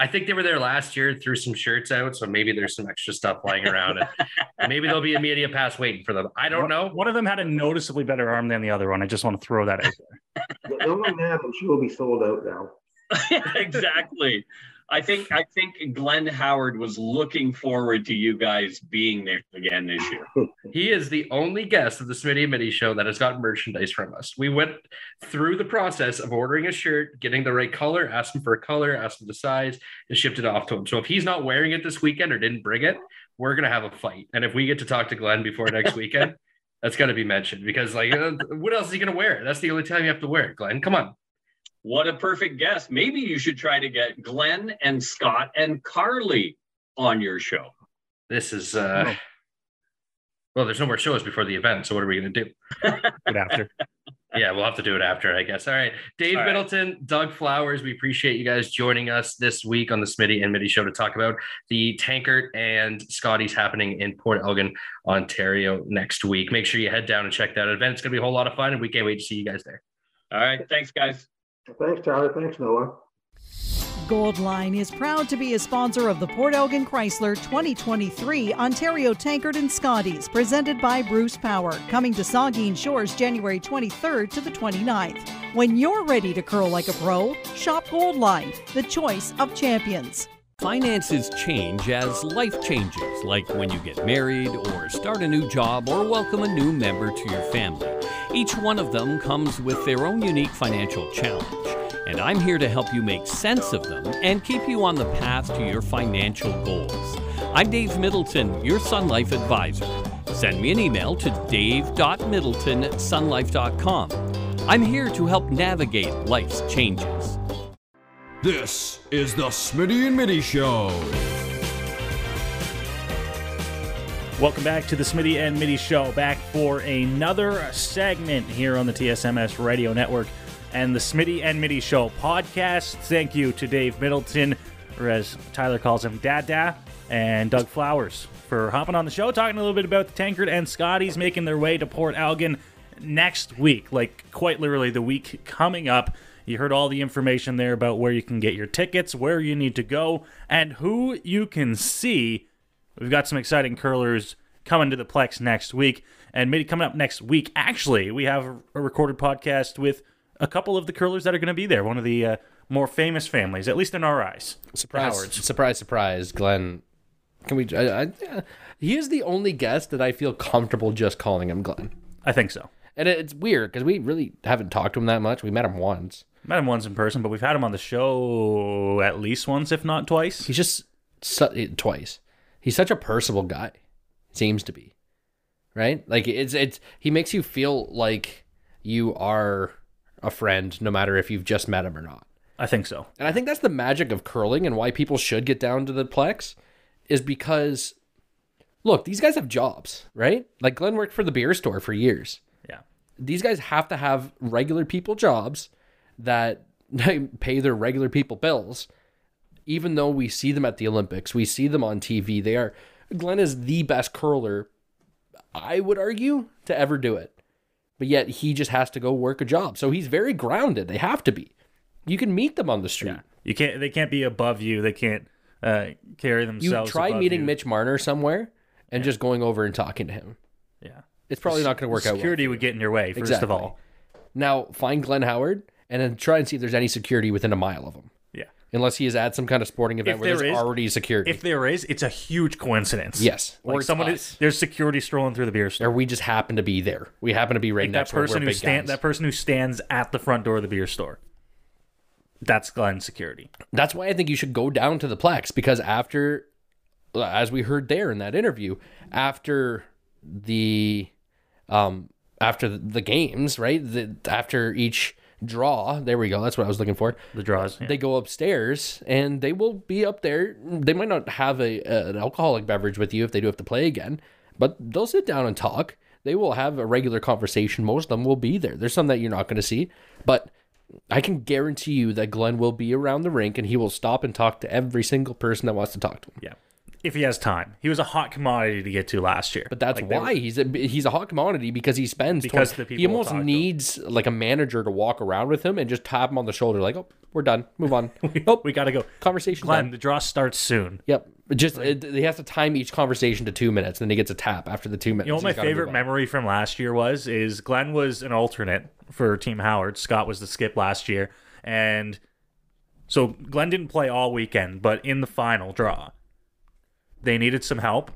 I think they were there last year, threw some shirts out, so maybe there's some extra stuff lying around, and [laughs] maybe there'll be a media pass waiting for them. I don't know. One of them had a noticeably better arm than the other one. I just want to throw that out there. the one man, I'm sure will be sold out now. [laughs] exactly. I think I think Glenn Howard was looking forward to you guys being there again this year. He is the only guest of the Smitty and Mitty show that has gotten merchandise from us. We went through the process of ordering a shirt, getting the right color, asked him for a color, asked him the size, and shipped it off to him. So if he's not wearing it this weekend or didn't bring it, we're gonna have a fight. And if we get to talk to Glenn before next weekend, [laughs] that's got to be mentioned because like, uh, what else is he gonna wear? That's the only time you have to wear it, Glenn. Come on. What a perfect guest. Maybe you should try to get Glenn and Scott and Carly on your show. This is uh oh. well, there's no more shows before the event, so what are we gonna do? [laughs] Good after. yeah, we'll have to do it after, I guess. All right. Dave All Middleton, right. Doug Flowers, we appreciate you guys joining us this week on the Smitty and Mitty show to talk about the Tankard and Scotties happening in Port Elgin, Ontario next week. Make sure you head down and check that event. It's gonna be a whole lot of fun, and we can't wait to see you guys there. All right. Thanks, guys. Thanks, Tyler. Thanks, Noah. Goldline is proud to be a sponsor of the Port Elgin Chrysler 2023 Ontario Tankard and Scotties, presented by Bruce Power, coming to Saugeen Shores January 23rd to the 29th. When you're ready to curl like a pro, shop Goldline, the choice of champions. Finances change as life changes, like when you get married, or start a new job, or welcome a new member to your family. Each one of them comes with their own unique financial challenge, and I'm here to help you make sense of them and keep you on the path to your financial goals. I'm Dave Middleton, your Sun Life advisor. Send me an email to dave.middleton at sunlife.com. I'm here to help navigate life's changes. This is the Smitty and Mitty Show. Welcome back to the Smitty and Mitty Show, back for another segment here on the TSMS Radio Network and the Smitty and Mitty Show podcast. Thank you to Dave Middleton, or as Tyler calls him, Dada, and Doug Flowers for hopping on the show, talking a little bit about the Tankard and Scotties making their way to Port Elgin next week, like quite literally the week coming up. You heard all the information there about where you can get your tickets, where you need to go, and who you can see. We've got some exciting curlers coming to the Plex next week. And maybe coming up next week, actually, we have a recorded podcast with a couple of the curlers that are going to be there. One of the uh, more famous families, at least in our eyes. Surprise! Howards. Surprise! Surprise! Glenn, can we? I, I, he is the only guest that I feel comfortable just calling him Glenn. I think so. And it, it's weird because we really haven't talked to him that much. We met him once. Met him once in person, but we've had him on the show at least once, if not twice. He's just su- twice. He's such a personable guy. Seems to be, right? Like it's it's he makes you feel like you are a friend, no matter if you've just met him or not. I think so. And I think that's the magic of curling and why people should get down to the Plex is because look, these guys have jobs, right? Like Glenn worked for the beer store for years. Yeah. These guys have to have regular people jobs that [laughs] pay their regular people bills. Even though we see them at the Olympics, we see them on TV. They are Glenn is the best curler, I would argue, to ever do it. But yet he just has to go work a job. So he's very grounded. They have to be. You can meet them on the street. Yeah. You can't. They can't be above you. They can't uh, carry themselves. You try meeting you. Mitch Marner somewhere and just going over and talking to him. Yeah. It's probably not going to work out well. Security would get in your way first of all. Now find Glenn Howard and then try and see if there's any security within a mile of him. Yeah. Unless he is at some kind of sporting event If where there there's is- already security. If there is, it's a huge coincidence. Yes. Like Or someone is, there's security strolling through the beer store. or we just happen to be there. We happen to be right Like that next where person who big stand that person who stands at the front door of the beer store. That's Glenn security. That's why I think you should go down to the Plex because after, as we heard there in that interview, after the, um, after the games, right? The, after each draw, there we go. That's what I was looking for. The draws. yeah. They go upstairs and they will be up there. They might not have a, an alcoholic beverage with you if they do have to play again, but they'll sit down and talk. They will have a regular conversation. Most of them will be there. There's some that you're not going to see, but I can guarantee you that Glenn will be around the rink and he will stop and talk to every single person that wants to talk to him. Yeah. If he has time. He was a hot commodity to get to last year. But that's Like, why were- he's a he's a hot commodity because he spends Because 20 the he almost talk to him. needs like a manager to walk around with him and just tap him on the shoulder like oh we're done move on [laughs] oh we got to go. conversation Glenn, done. the draw starts soon. Yep. Just it, he has to time each conversation to two minutes, and then he gets a tap after the two minutes. You know what my favorite memory from last year was? Is Glenn was an alternate for Team Howard. Scott was the skip last year. And so Glenn didn't play all weekend, but in the final draw, they needed some help.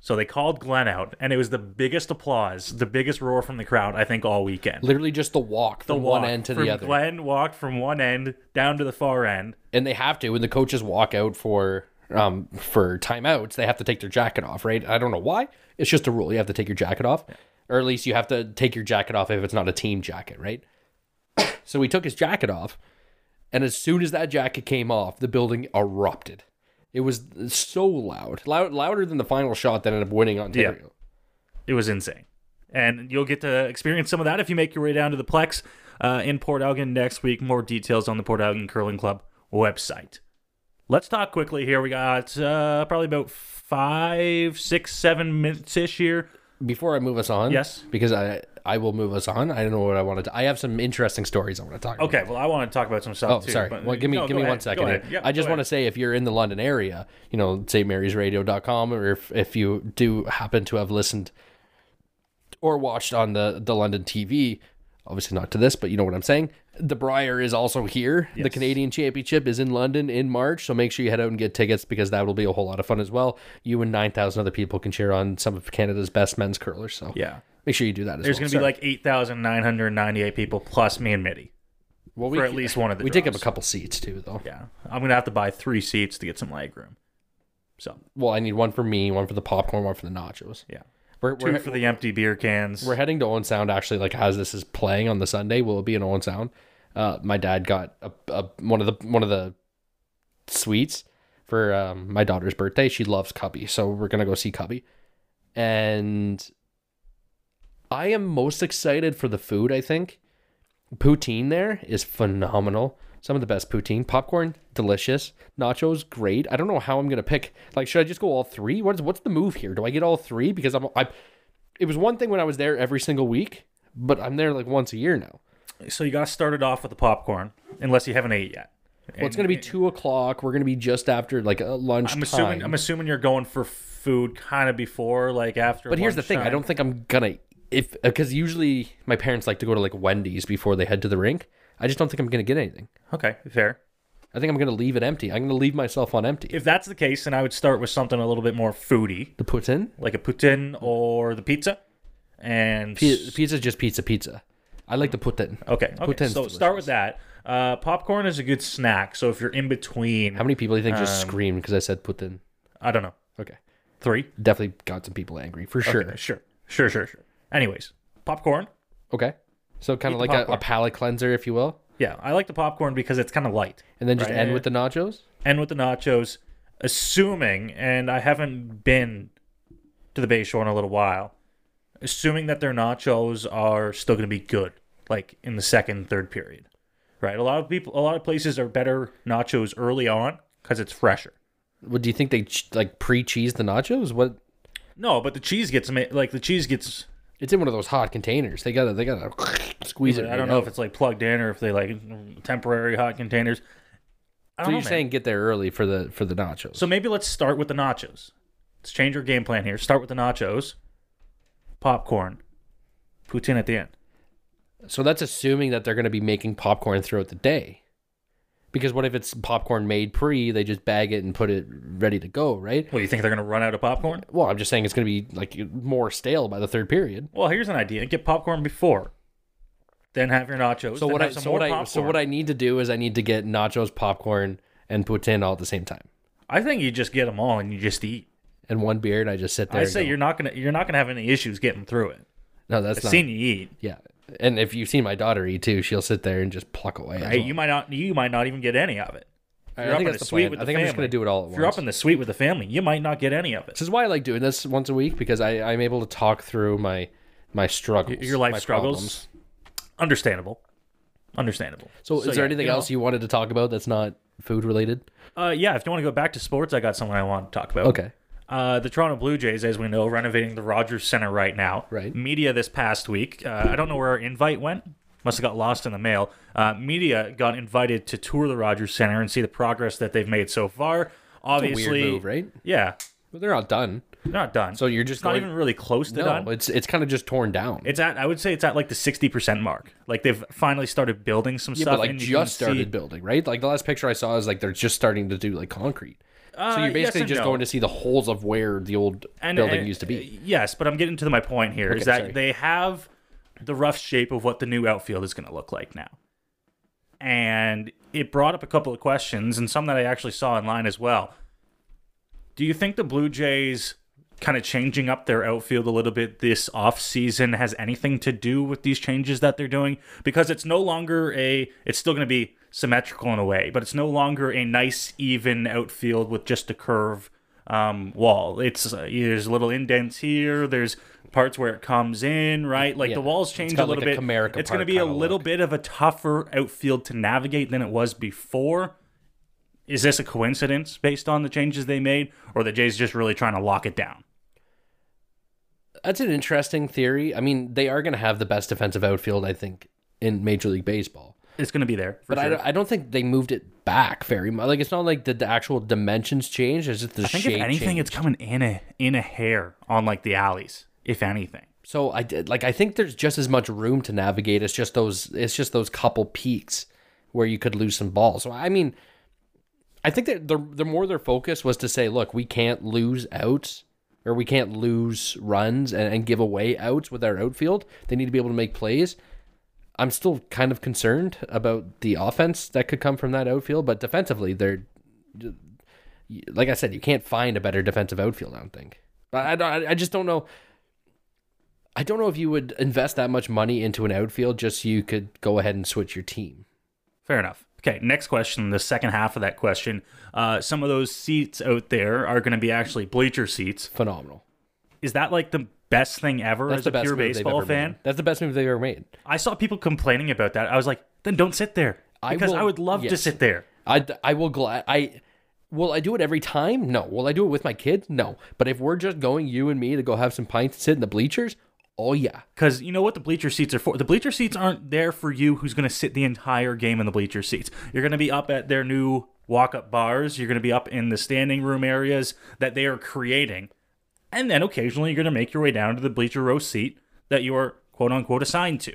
So they called Glenn out, and it was the biggest applause, the biggest roar from the crowd, I think, all weekend. Literally just the walk The from one end to the other, Glenn walked from one end down to the far end. and they have to. When the coaches walk out for um for timeouts, they have to take their jacket off. Right? I don't know why. It's just a rule. You have to take your jacket off, or at least you have to take your jacket off if it's not a team jacket. Right? [coughs] so he took his jacket off, and as soon as that jacket came off, the building erupted. It was so loud, loud, louder than the final shot that ended up winning Ontario. It was insane. And you'll get to experience some of that if you make your way down to the Plex uh, in Port Elgin next week. More details on the Port Elgin Curling Club website. Let's talk quickly here. We got uh, probably about five, six, seven minutes ish here. Before I move us on, Yes. because I I will move us on. I don't know what I wanted to. I have some interesting stories I want to talk. about. Okay, well, I want to talk about some stuff Oh, too. sorry. but- Well, give me No, give go me ahead. one second. Go here. ahead. Yeah, I just go want to ahead. say if you're in the London area, you know, St. Mary's stmarysradio.com, or if if you do happen to have listened or watched on the the London TV, obviously not to this, but you know what I'm saying. The Brier is also here. The Canadian Championship is in London in March, so make sure you head out and get tickets because that will be a whole lot of fun as well. You and nine thousand other people can cheer on some of Canada's best men's curlers. So Yeah. make sure you do that as There's well. going to be like 8,998 people plus me and Mitty. well, for at least one of the We take up a couple seats too, though. Yeah. I'm going to have to buy three seats to get some leg room. So, Well, I need one for me, one for the popcorn, one for the nachos. yeah. We're, 2 we're, for the empty beer cans. We're heading to Owen Sound actually, like as this is playing on the Sunday. Will it be in Owen Sound? Uh, my dad got a, a one of the one of the suites for um, my daughter's birthday. She loves Cubby, so we're gonna go see Cubby. and I am most excited for the food. I think poutine there is phenomenal. Some of the best poutine, popcorn, delicious. Nachos, great. I don't know how I'm gonna pick. Like, should I just go all three? What is what's the move here? Do I get all three? Because I'm I. It was one thing when I was there every single week, but I'm there like once a year now. So you got to start it off with the popcorn, unless you haven't ate yet. Well, it's gonna be two o'clock. We're gonna be just after like uh, a lunch I'm assuming. I'm assuming you're going for food kind of before, like after. But here's the thing: I don't think I'm gonna if uh, because usually my parents like to go to like Wendy's before they head to the rink. I just don't think I'm gonna get anything. Okay, fair. I think I'm gonna leave it empty. I'm gonna leave myself on empty. If that's the case, then I would start with something a little bit more foody, The poutine, like a poutine or the pizza, and P- pizza's just pizza, pizza. I like the poutine. Okay, okay. So start with that. Uh, popcorn is a good snack. So if you're in between, How many people do you think just Um, screamed because I said poutine? I don't know. Okay, Three, definitely got some people angry for Okay, sure. sure, sure, sure, sure. Anyways, popcorn. Okay, so kind of like a, a palate cleanser, if you will, Yeah, I like the popcorn because it's kind of light. and then just Right. end with the nachos. End with the nachos, assuming, and I haven't been to the Bay Shore in a little while, assuming that their nachos are still going to be good, like in the second, third period, right? A lot of people, a lot of places are better nachos early on because it's fresher. What do you think they ch- like pre-cheese the nachos? What? No, but the cheese gets made like the cheese gets. It's in one of those hot containers. They gotta they gotta [laughs] squeeze it. I right don't know out. if it's like plugged in or if they like temporary hot containers. I So you're know, saying get there early for the for the nachos. So maybe let's start with the nachos. Let's change our game plan here. Start with the nachos, popcorn, poutine at the end. So that's assuming that they're going to be making popcorn throughout the day. Because what if it's popcorn made pre, they just bag it and put it ready to go, right? Well, you think they're going to run out of popcorn? Well, I'm just saying it's going to be like more stale by the third period. Well, here's an idea: get popcorn before, then have your nachos. So what I some so what I so what I need to do is I need to get nachos, popcorn, and poutine all at the same time, I think you just get them all and you just eat. and one beer, and I just sit there. I say go, you're not gonna you're not gonna have any issues getting through it. no, that's I've not. seen you eat. Yeah, and if you've seen my daughter eat too, she'll sit there and just pluck away. Right? well. You might not you might not even get any of it. If you're up think in the suite plan. with I the think I'm just family- gonna do it all at If you're up in the suite with the family, you might not get any of it. This is why I like doing this once a week because I, I'm able to talk through my my struggles, Your life struggles. problems. Understandable. Understandable. So, is there yeah, anything you know, else you wanted to talk about that's not food related? Uh, yeah, if you want to go back to sports, I got something I want to talk about. Okay. Uh, the Toronto Blue Jays, as we know, renovating the Rogers Center right now. Right. Media this past week. Uh, I don't know where our invite went. Must have got lost in the mail. Uh, media got invited to tour the Rogers Center and see the progress that they've made so far. Obviously, move, right? Yeah, But they're not done. they're not done. So you're just it's not going- even really close to No, done. it's it's kind of just torn down. It's at I would say it's at like the sixty percent mark. Like they've finally started building some yeah, stuff. but like just started see- building, right? Like the last picture I saw is like they're just starting to do like concrete. Uh, so you're basically and just no. going to see the holes of where the old And- building and- used to be. Yes, but I'm getting to my point here is Okay, that sorry. they have the rough shape of what the new outfield is going to look like now. And it brought up a couple of questions and some that I actually saw online as well. Do you think the Blue Jays kind of changing up their outfield a little bit this offseason has anything to do with these changes that they're doing? Because it's no longer a it's still going to be symmetrical in a way, but it's no longer a nice even outfield with just a curve um, wall. It's uh, there's little indents here. There's parts where it comes in, right? Like Yeah, the walls change a little like a bit. Comerica it's going to be a little look. bit of a tougher outfield to navigate than it was before. Is this a coincidence based on the changes they made, or the Jays just really trying to lock it down? That's an interesting theory. I mean, they are going to have the best defensive outfield, I think, in Major League Baseball. It's going to be there. For but I, don't, I don't think they moved it back very much. Like it's not like the, the actual dimensions changed. It's just the I think if anything, changed. it's coming in a in a hair on like the alleys. If anything, So I did like I think there's just as much room to navigate. It's just those it's just those couple peaks where you could lose some balls. So I mean, I think that the the more their focus was to say, look, we can't lose outs or we can't lose runs and, and give away outs with our outfield. They need to be able to make plays. I'm still kind of concerned about the offense that could come from that outfield, but defensively, they're like I said, you can't find a better defensive outfield. I don't think. I, I, I just don't know. I don't know if you would invest that much money into an outfield just so you could go ahead and switch your team. fair enough. Okay, next question. The second half of that question. Uh, some of those seats out there are going to be actually bleacher seats. Phenomenal. is that like the best thing ever That's as the a best pure move they've baseball ever fan? made. That's the best move they've ever made. I saw people complaining about that. I was like, then don't sit there because I, will- would love to yes. sit there. I, I will glad I will I do it every time? No. Will I do it with my kids? No. But if we're just going you and me to go have some pints and sit in the bleachers, oh yeah. Because you know what the bleacher seats are for? The bleacher seats aren't there for you who's going to sit the entire game in the bleacher seats. You're going to be up at their new walk up bars. You're going to be up in the standing room areas that they are creating. And then occasionally you're going to make your way down to the bleacher row seat that you are quote unquote assigned to.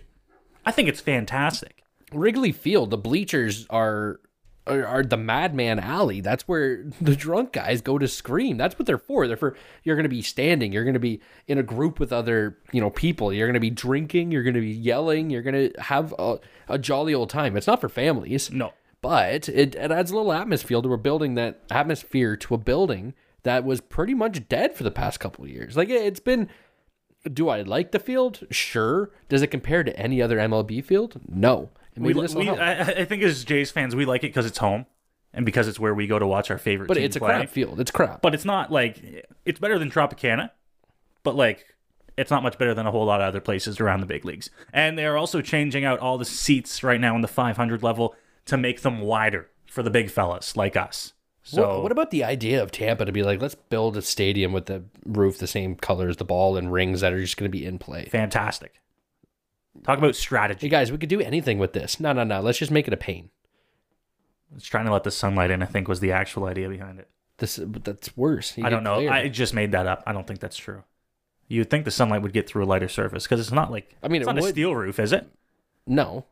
I think it's fantastic. Wrigley Field, the bleachers are are, are the madman alley. That's where [laughs] the drunk guys go to scream. That's what they're for. They're for you're going to be standing. You're going to be in a group with other you know people. You're going to be drinking. You're going to be yelling. You're going to have a, a jolly old time. It's not for families. No, but it, it adds a little atmosphere to a building that atmosphere to a building that was pretty much dead for the past couple of years. Like it's been. Do I like the field? Sure. Does it compare to any other MLB field? No. We, we. I, I think as Jays fans, we like it because it's home and because it's where we go to watch our favorite But it's a play. crap field. It's crap. But it's not like it's better than Tropicana, but like it's not much better than a whole lot of other places around the big leagues. And they are also changing out all the seats right now in the 500 level to make them wider for the big fellas like us. So what, what about the idea of Tampa to be like, let's build a stadium with the roof the same color as the ball and rings that are just going to be in play? fantastic? Talk about strategy. Hey guys, we could do anything with this. No, no, no. Let's just make it a pain. It's trying to let the sunlight in. I think was the actual idea behind it. This, but that's worse. You I don't know. glare. I just made that up. I don't think that's true. You'd think the sunlight would get through a lighter surface because it's not like I mean, it's it not a steel roof, is it? no.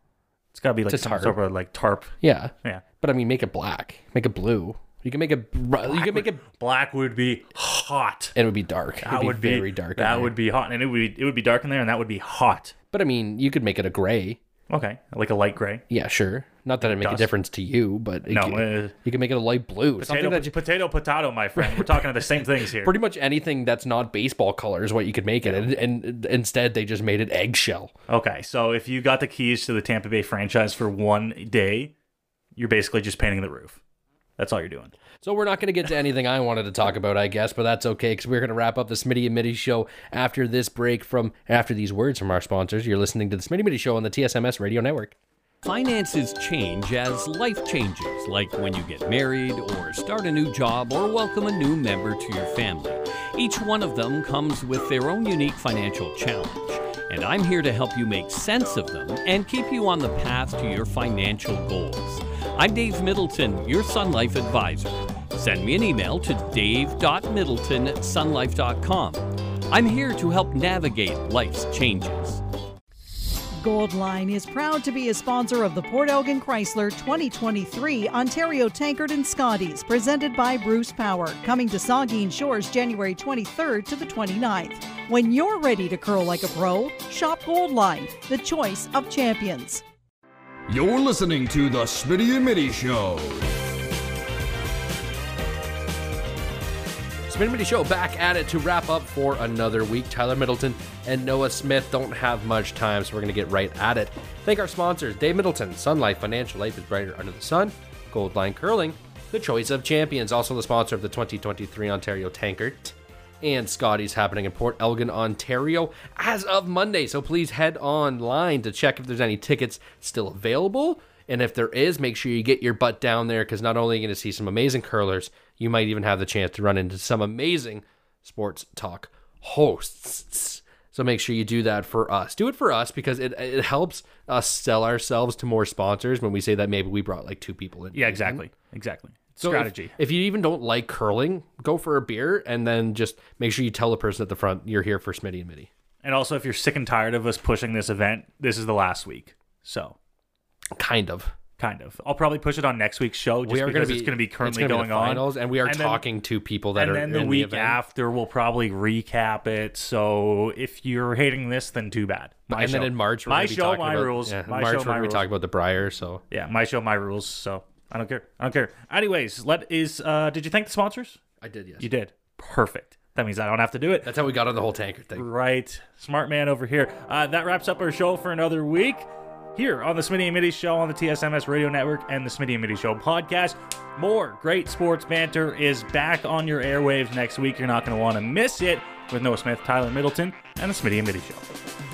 It's got to be like a some tarp. sort of like tarp. Yeah. Yeah. But I mean, make it black. Make it blue. You can make it. you can make it. Black would be hot. And it would be dark. That It'd would be very dark. That would be hot, and it would be, it would be dark in there, and that would be hot. But I mean, you could make it a gray. Okay, like a light gray. Yeah, sure. Not that it make a difference to you, but it No, uh, you can make it a light blue. Potato, Something that potato, potato, my friend. We're talking the same things here. [laughs] pretty much anything that's not baseball color is what you could make it, and, and instead they just made it eggshell. Okay, so if you got the keys to the Tampa Bay franchise for one day, you're basically just painting the roof. That's all you're doing. So we're not going to get to anything I wanted to talk about, I guess, but that's okay because we're going to wrap up the Smitty and Mitty show after this break from after these words from our sponsors. You're listening to the Smitty Mitty show on the TSMS Radio Network. Finances change as life changes, like when you get married, or start a new job, or welcome a new member to your family. Each one of them comes with their own unique financial challenge, and I'm here to help you make sense of them and keep you on the path to your financial goals. I'm Dave Middleton, your Sun Life advisor. Send me an email to dave.middleton at sunlife.com. I'm here to help navigate life's changes. Goldline is proud to be a sponsor of the Port Elgin Chrysler 2023 Ontario Tankard and Scotties, presented by Bruce Power, coming to Saugeen Shores January 23rd to the 29th. When you're ready to curl like a pro, shop Goldline, the choice of champions. You're listening to the Smitty and Mitty Show. Smitty Mitty Show back at it to wrap up for another week. Tyler Middleton and Noah Smith don't have much time, so we're going to get right at it. Thank our sponsors Dave Middleton, Sun Life Financial Life is brighter under the sun, Goldline Curling, the choice of champions, also the sponsor of the 2023 Ontario Tankard, and Scotties happening in Port Elgin, Ontario as of Monday. So please head online to check if there's any tickets still available. And if there is, make sure you get your butt down there because not only are you going to see some amazing curlers, you might even have the chance to run into some amazing sports talk hosts. So make sure you do that for us. Do it for us because it, it helps us sell ourselves to more sponsors when we say that maybe we brought like two people in. Yeah, mm-hmm. exactly. Exactly. So Strategy. If, you even don't like curling, go for a beer and then just make sure you tell the person at the front you're here for Smitty and Mitty. and also, if you're sick and tired of us pushing this event, this is the last week. So, Kind of. kind of. I'll probably push it on next week's show just we are because going to be it's going to be currently gonna be going the on. finals, and we are And then- talking to people that and are then the week event. after we'll probably recap it. So if you're hating this, then too bad. My and show. then in March, we're my gonna be show, my about, rules. Yeah, in my March, show, we're gonna be talking about the Brier. So Yeah, my show, my rules. So I don't care. I don't care. Anyways, let is. uh Did you thank the sponsors? I did, yes. You did. Perfect. That means I don't have to do it. That's how we got on the whole Tankard thing. Right. Smart man over here. Uh, that wraps up our show for another week here on the Smitty and Mitty Show on the TSMS Radio Network and the Smitty and Mitty Show podcast. More great sports banter is back on your airwaves next week. You're not going to want to miss it. with Noah Smith, Tyler Middleton, and the Smitty and Mitty Show.